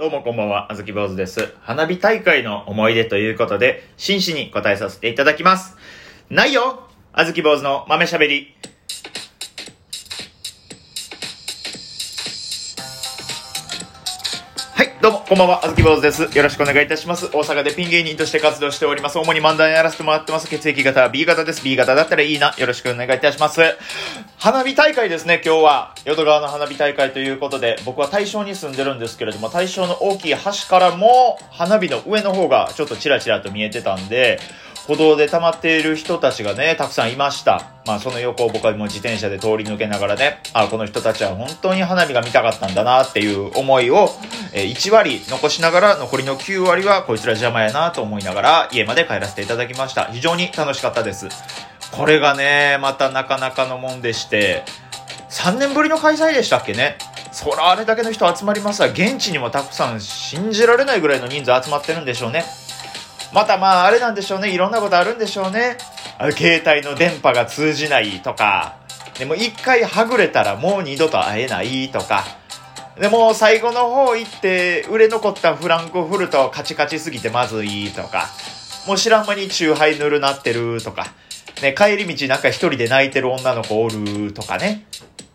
どうもこんばんは、あずき坊主です。花火大会の思い出ということで、真摯に答えさせていただきます。ないよあずき坊主の豆しゃべり。どうも、こんばんは、あずき坊主です。よろしくお願いいたします。大阪でピン芸人として活動しております。主に漫談やらせてもらってます。血液型は B 型です。B 型だったらいいな。よろしくお願いいたします。花火大会ですね、今日は。淀川の花火大会ということで、僕は大正に住んでるんですけれども、大正の大きい橋からも、花火の上の方がちょっとチラチラと見えてたんで、歩道で溜まっている人たちがね、たくさんいました。まあその横を僕はもう自転車で通り抜けながらね、あ、この人たちは本当に花火が見たかったんだなっていう思いを、えー1割残しながら残りの9割はこいつら邪魔やなと思いながら家まで帰らせていただきました。非常に楽しかったです。これがね、またなかなかのもんでして、3年ぶりの開催でしたっけね。そらあれだけの人集まりますわ。現地にもたくさん信じられないぐらいの人数集まってるんでしょうね。またまああれなんでしょうね。いろんなことあるんでしょうね。携帯の電波が通じないとか。でも一回はぐれたらもう二度と会えないとか。でも最後の方行って売れ残ったフランクフルトカチカチすぎてまずいとか。もう知らん間にチューハイぬるなってるとか。ね、帰り道なんか一人で泣いてる女の子おるとかね。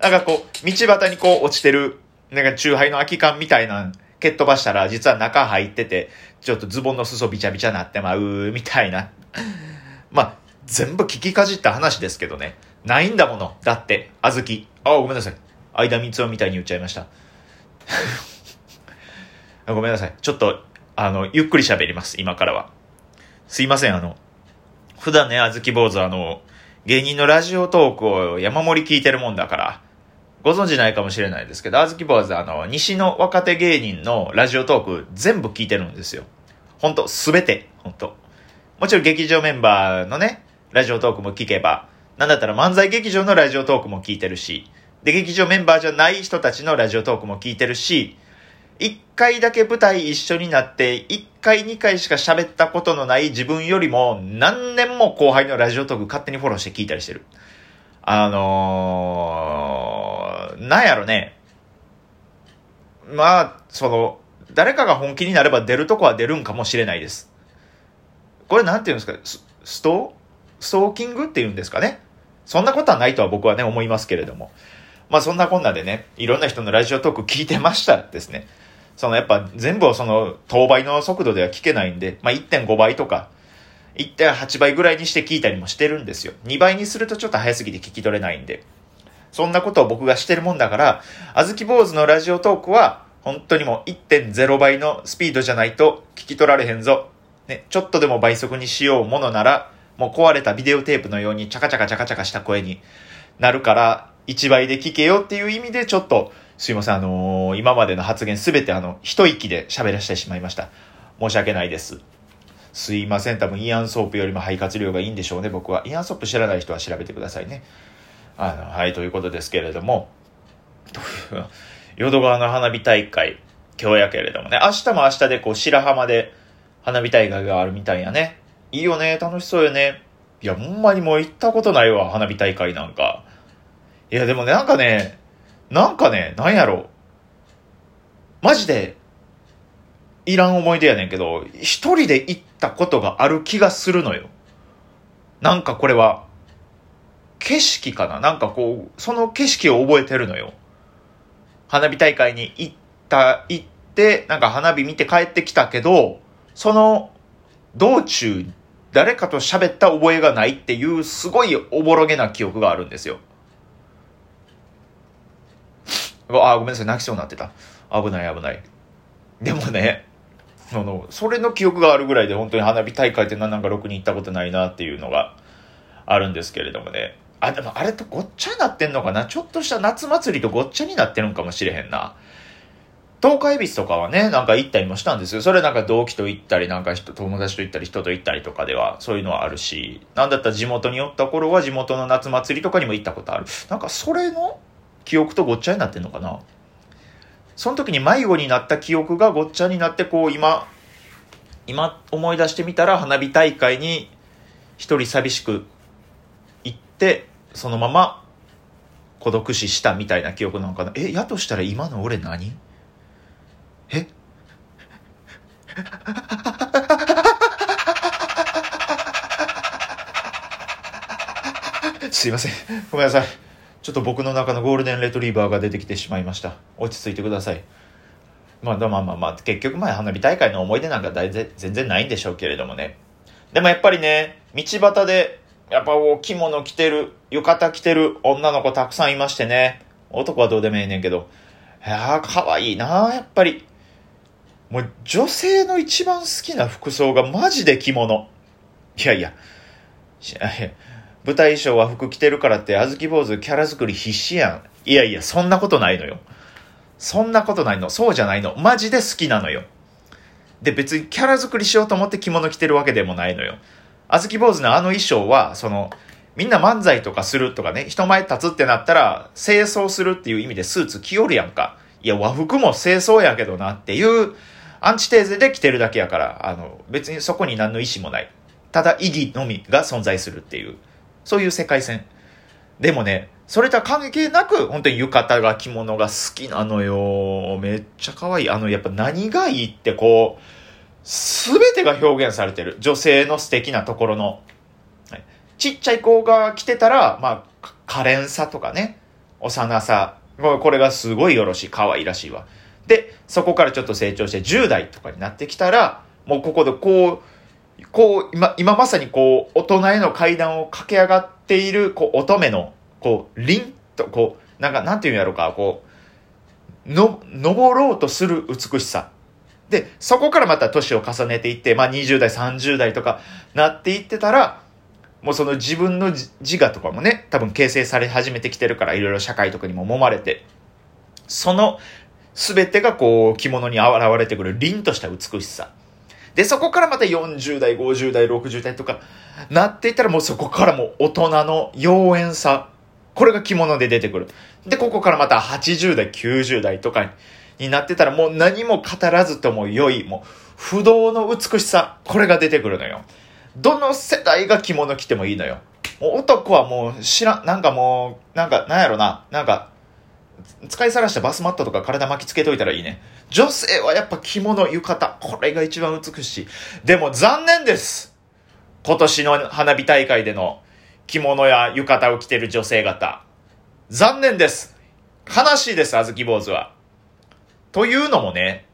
なんかこう、道端にこう落ちてる、なんかチューハイの空き缶みたいな、蹴っ飛ばしたら実は中入ってて、ちょっとズボンの裾びちゃびちゃなってまう、みたいな。まあ、全部聞きかじった話ですけどね。ないんだもの。だって、あずき。あ、ごめんなさい。間三つみたいに言っちゃいました。ごめんなさい。ちょっと、あの、ゆっくり喋ります。今からは。すいません、あの、普段ね、あずき坊主あの、芸人のラジオトークを山盛り聞いてるもんだから、ご存知ないかもしれないですけど、あずき坊主あの、西の若手芸人のラジオトーク全部聞いてるんですよ。ほんと、すべて、ほんと。もちろん劇場メンバーのね、ラジオトークも聞けば、なんだったら漫才劇場のラジオトークも聞いてるし、で、劇場メンバーじゃない人たちのラジオトークも聞いてるし、一回だけ舞台一緒になって、一回二回しか喋ったことのない自分よりも何年も後輩のラジオトーク勝手にフォローして聞いたりしてる。あのー、なんやろね。まあ、その、誰かが本気になれば出るとこは出るんかもしれないです。これなんていうんですか？ストストーキングっていうんですかね？そんなことはないとは僕はね思いますけれども。まあそんなこんなでね、いろんな人のラジオトーク聞いてましたですね。そのやっぱ全部をその当倍の速度では聞けないんで、まあ1.5倍とか、1.8倍ぐらいにして聞いたりもしてるんですよ。2倍にするとちょっと早すぎて聞き取れないんで。そんなことを僕がしてるもんだから、あずき坊主のラジオトークは、本当にもう1.0倍のスピードじゃないと聞き取られへんぞ。ね、ちょっとでも倍速にしようものなら、もう壊れたビデオテープのようにチャカチャカチャカチャカした声になるから、1倍で聞けよっていう意味でちょっと、すいません、あのー今までの発言すべてあの、一息で喋らせてしまいました。申し訳ないです。すいません、多分イアンソープよりも肺活量がいいんでしょうね、僕は。イアンソープ知らない人は調べてくださいね。あの、はい、ということですけれども、淀川の花火大会、今日やけれどもね、明日も明日でこう、白浜で花火大会があるみたいやね。いいよね、楽しそうよね。いや、ほんまにもう行ったことないわ、花火大会なんか。いや、でもね、なんかね、なんかね、なんやろ。マジで、いらん思い出やねんけど、一人で行ったことがある気がするのよ。なんかこれは、景色かな？なんかこう、その景色を覚えてるのよ。花火大会に行った、行って、なんか花火見て帰ってきたけど、その道中、誰かと喋った覚えがないっていう、すごいおぼろげな記憶があるんですよ。あ、ごめんなさい、泣きそうになってた。危ない危ない。でもね、その、それの記憶があるぐらいで本当に花火大会って何なんかろくに行ったことないなっていうのがあるんですけれどもね。あ、でもあれとごっちゃになってんのかな？ちょっとした夏祭りとごっちゃになってるんかもしれへんな。東海ビスとかはね、なんか行ったりもしたんですよ。それなんか同期と行ったり、なんか、友達と行ったり、人と行ったりとかでは、そういうのはあるし、なんだったら地元に寄った頃は地元の夏祭りとかにも行ったことある。なんかそれの記憶とごっちゃになってんのかな？その時に迷子になった記憶がごっちゃになって、こう今、今思い出してみたら花火大会に一人寂しく行って、そのまま孤独死したみたいな記憶なのかな。えやとしたら今の俺何？え？すいません。ごめんなさい。ちょっと僕の中のゴールデンレトリーバーが出てきてしまいました。落ち着いてください。まあまあまあまあ結局前花火大会の思い出なんか全然ないんでしょうけれどもね。でもやっぱりね道端でやっぱお着物着てる、浴衣着てる女の子たくさんいましてね。男はどうでもええねんけど。いやー、可愛いなやっぱり。もう女性の一番好きな服装がマジで着物。いやいや。舞台衣装は服着てるからって、あずき坊主キャラ作り必死やん。いやいや、そんなことないのよ。そんなことないの。そうじゃないの。マジで好きなのよ。で、別にキャラ作りしようと思って着物着てるわけでもないのよ。あずき坊主のあの衣装は、その、みんな漫才とかするとかね、人前立つってなったら、清掃するっていう意味でスーツ着よるやんか。いや、和服も清掃やけどなっていうアンチテーゼで着てるだけやから、あの、別にそこに何の意思もない。ただ意義のみが存在するっていう、そういう世界線。でもね、それとは関係なく、本当に浴衣が着物が好きなのよ。めっちゃ可愛い。あの、やっぱ何がいいってこう、すべてが表現されてる。女性の素敵なところの。ちっちゃい子が着てたら、まあ、可憐さとかね、幼さ。これがすごいよろしい。可愛いらしいわ。で、そこからちょっと成長して10代とかになってきたら、もうここでこう、こう、今、今まさにこう、大人への階段を駆け上がっている、こう、乙女の、こう、凛と、こう、なんか、なんていうんやろうか、こう、の、登ろうとする美しさ。で、そこからまた年を重ねていって、まあ20代、30代とかなっていってたら、もうその自分の自我とかもね、多分形成され始めてきてるから、いろいろ社会とかにも揉まれて、その全てがこう着物に現れてくる凛とした美しさ。で、そこからまた40代、50代、60代とかなっていったらもうそこからも大人の妖艶さ。これが着物で出てくる。で、ここからまた80代、90代とかにになってたらもう何も語らずとも良い、もう不動の美しさ。これが出てくるのよ。どの世代が着物着てもいいのよ。男はもう知らん、なんかもう、なんか、なんやろな、なんか、使いさらしたバスマットとか体巻きつけといたらいいね。女性はやっぱ着物、浴衣。これが一番美しい。でも残念です。今年の花火大会での着物や浴衣を着てる女性方。残念です。悲しいです、あずき坊主は。というのもね、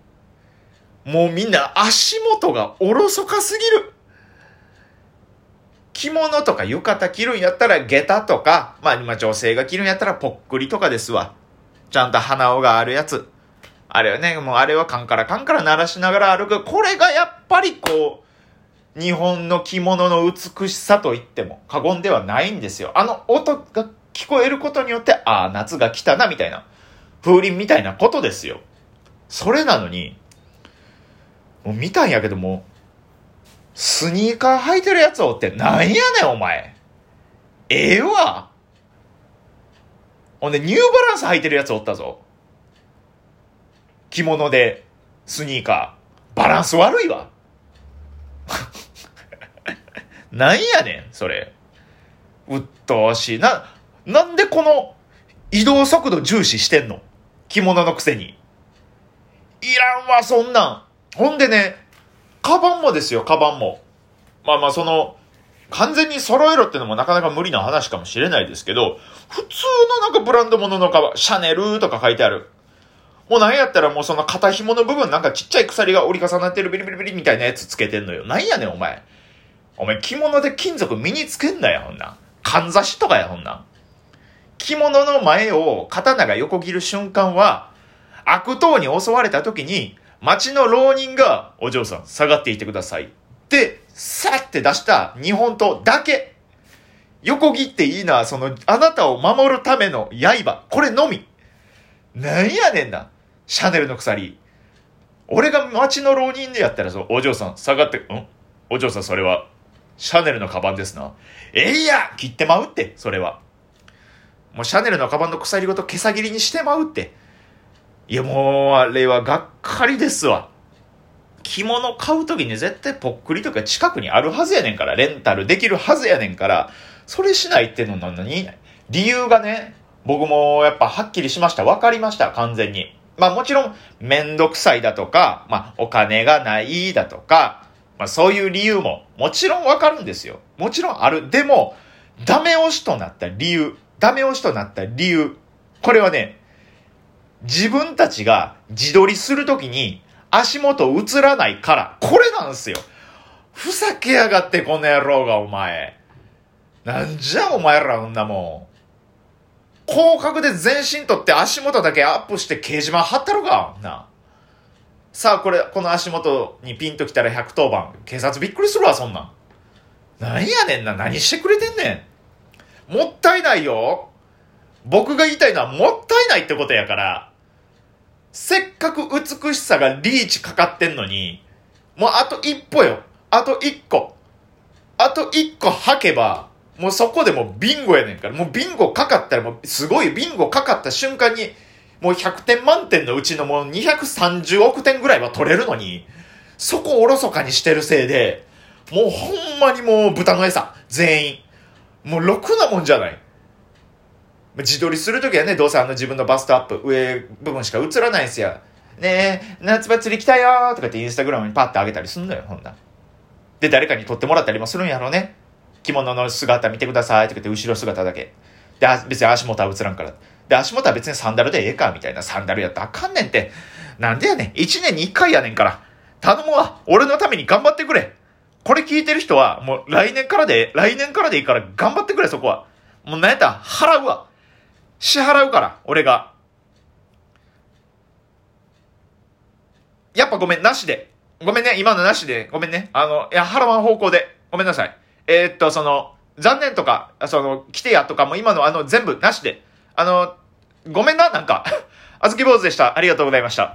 もうみんな足元がおろそかすぎる。着物とか浴衣着るんやったら下駄とか、まあ今女性が着るんやったらぽっくりとかですわ。ちゃんと鼻緒があるやつ。あれはね、もうあれはカンカラカンカラ鳴らしながら歩く。これがやっぱりこう、日本の着物の美しさと言っても過言ではないんですよ。あの音が聞こえることによって、ああ、夏が来たな、みたいな。風鈴みたいなことですよ。それなのに、もう見たんやけども、スニーカー履いてるやつおってなんやねん、お前。ええわ。ほんで、ニューバランス履いてるやつおったぞ。着物で、スニーカー。バランス悪いわ。なんやねん、それ。うっとうしい。な、なんでこの移動速度重視してんの？着物のくせに。いらんわ、そんなん。ほんでね、カバンもですよ、カバンも。まあまあ、その、完全に揃えろってのもなかなか無理な話かもしれないですけど、普通のなんかブランド物のカバン、シャネルとか書いてある。もうなんやったらもうその肩紐の部分なんかちっちゃい鎖が折り重なってるビリビリビリみたいなやつつけてんのよ。なんやねんお前。お前着物で金属身につけんなよ、ほんなん。かんざしとかや、ほんなん。着物の前を刀が横切る瞬間は、悪党に襲われた時に、町の浪人が、お嬢さん、下がっていてください。で、さって出した日本刀だけ。横切っていいな、その、あなたを守るための刃。これのみ。なんやねんな。シャネルの鎖。俺が町の浪人でやったらそう、お嬢さん、下がって、ん？お嬢さん、それは、シャネルのカバンですな。えいや切ってまうって、それは。もうシャネルのカバンの鎖ごと毛さ切りにしてまうって。いや、もう、あれはがっかりですわ。着物買うときに絶対ぽっくりとか近くにあるはずやねんから、レンタルできるはずやねんから、それしないってのなのに、理由がね、僕もやっぱはっきりしました。わかりました、完全に。まあもちろん、めんどくさいだとか、まあお金がないだとか、まあそういう理由ももちろんわかるんですよ。もちろんある。でも、ダメ押しとなった理由、ダメ押しとなった理由、これはね、自分たちが自撮りするときに足元映らないから、これなんですよ。ふざけやがってこの野郎がお前。なんじゃお前らんなもん。広角で全身取って足元だけアップして掲示板貼ったろかな。さあこれ、この足元にピンときたら110番。警察びっくりするわ、そんなん。なんやねんな、何してくれてんねん。もったいないよ。僕が言いたいのはもったいないってことやから。せっかく美しさがリーチかかってんのに、もうあと一歩よ。あと一個。あと一個吐けば、もうそこでもうビンゴやねんから。もうビンゴかかったらもうすごいビンゴかかった瞬間に、もう100点満点のうちのもう230億点ぐらいは取れるのに、そこをおろそかにしてるせいで、もうほんまにもう豚の餌、全員。もうろくなもんじゃない。自撮りするときはね、どうせあの自分のバストアップ、上部分しか映らないんすよ。ねえ、夏場釣り来たよーとか言ってインスタグラムにパッて上げたりすんのよ、ほんな。で、誰かに撮ってもらったりもするんやろうね。着物の姿見てくださいとかって後ろ姿だけ。で、別に足元は映らんから。で、足元は別にサンダルでええか、みたいな。サンダルやったらあかんねんって。なんでやねん。一年に一回やねんから。頼むわ。俺のために頑張ってくれ。これ聞いてる人は、もう来年からで、来年からでいいから頑張ってくれ、そこは。もうなんやったら払うわ。支払うから、俺が。やっぱごめん、なしで。ごめんね、今のなしで。ごめんね。あの、いや、払わん方向で。ごめんなさい。えー、っと、その、残念とか、その、来てやとかも今のあの、全部なしで。あの、ごめんな、なんか。あずき坊主でした。ありがとうございました。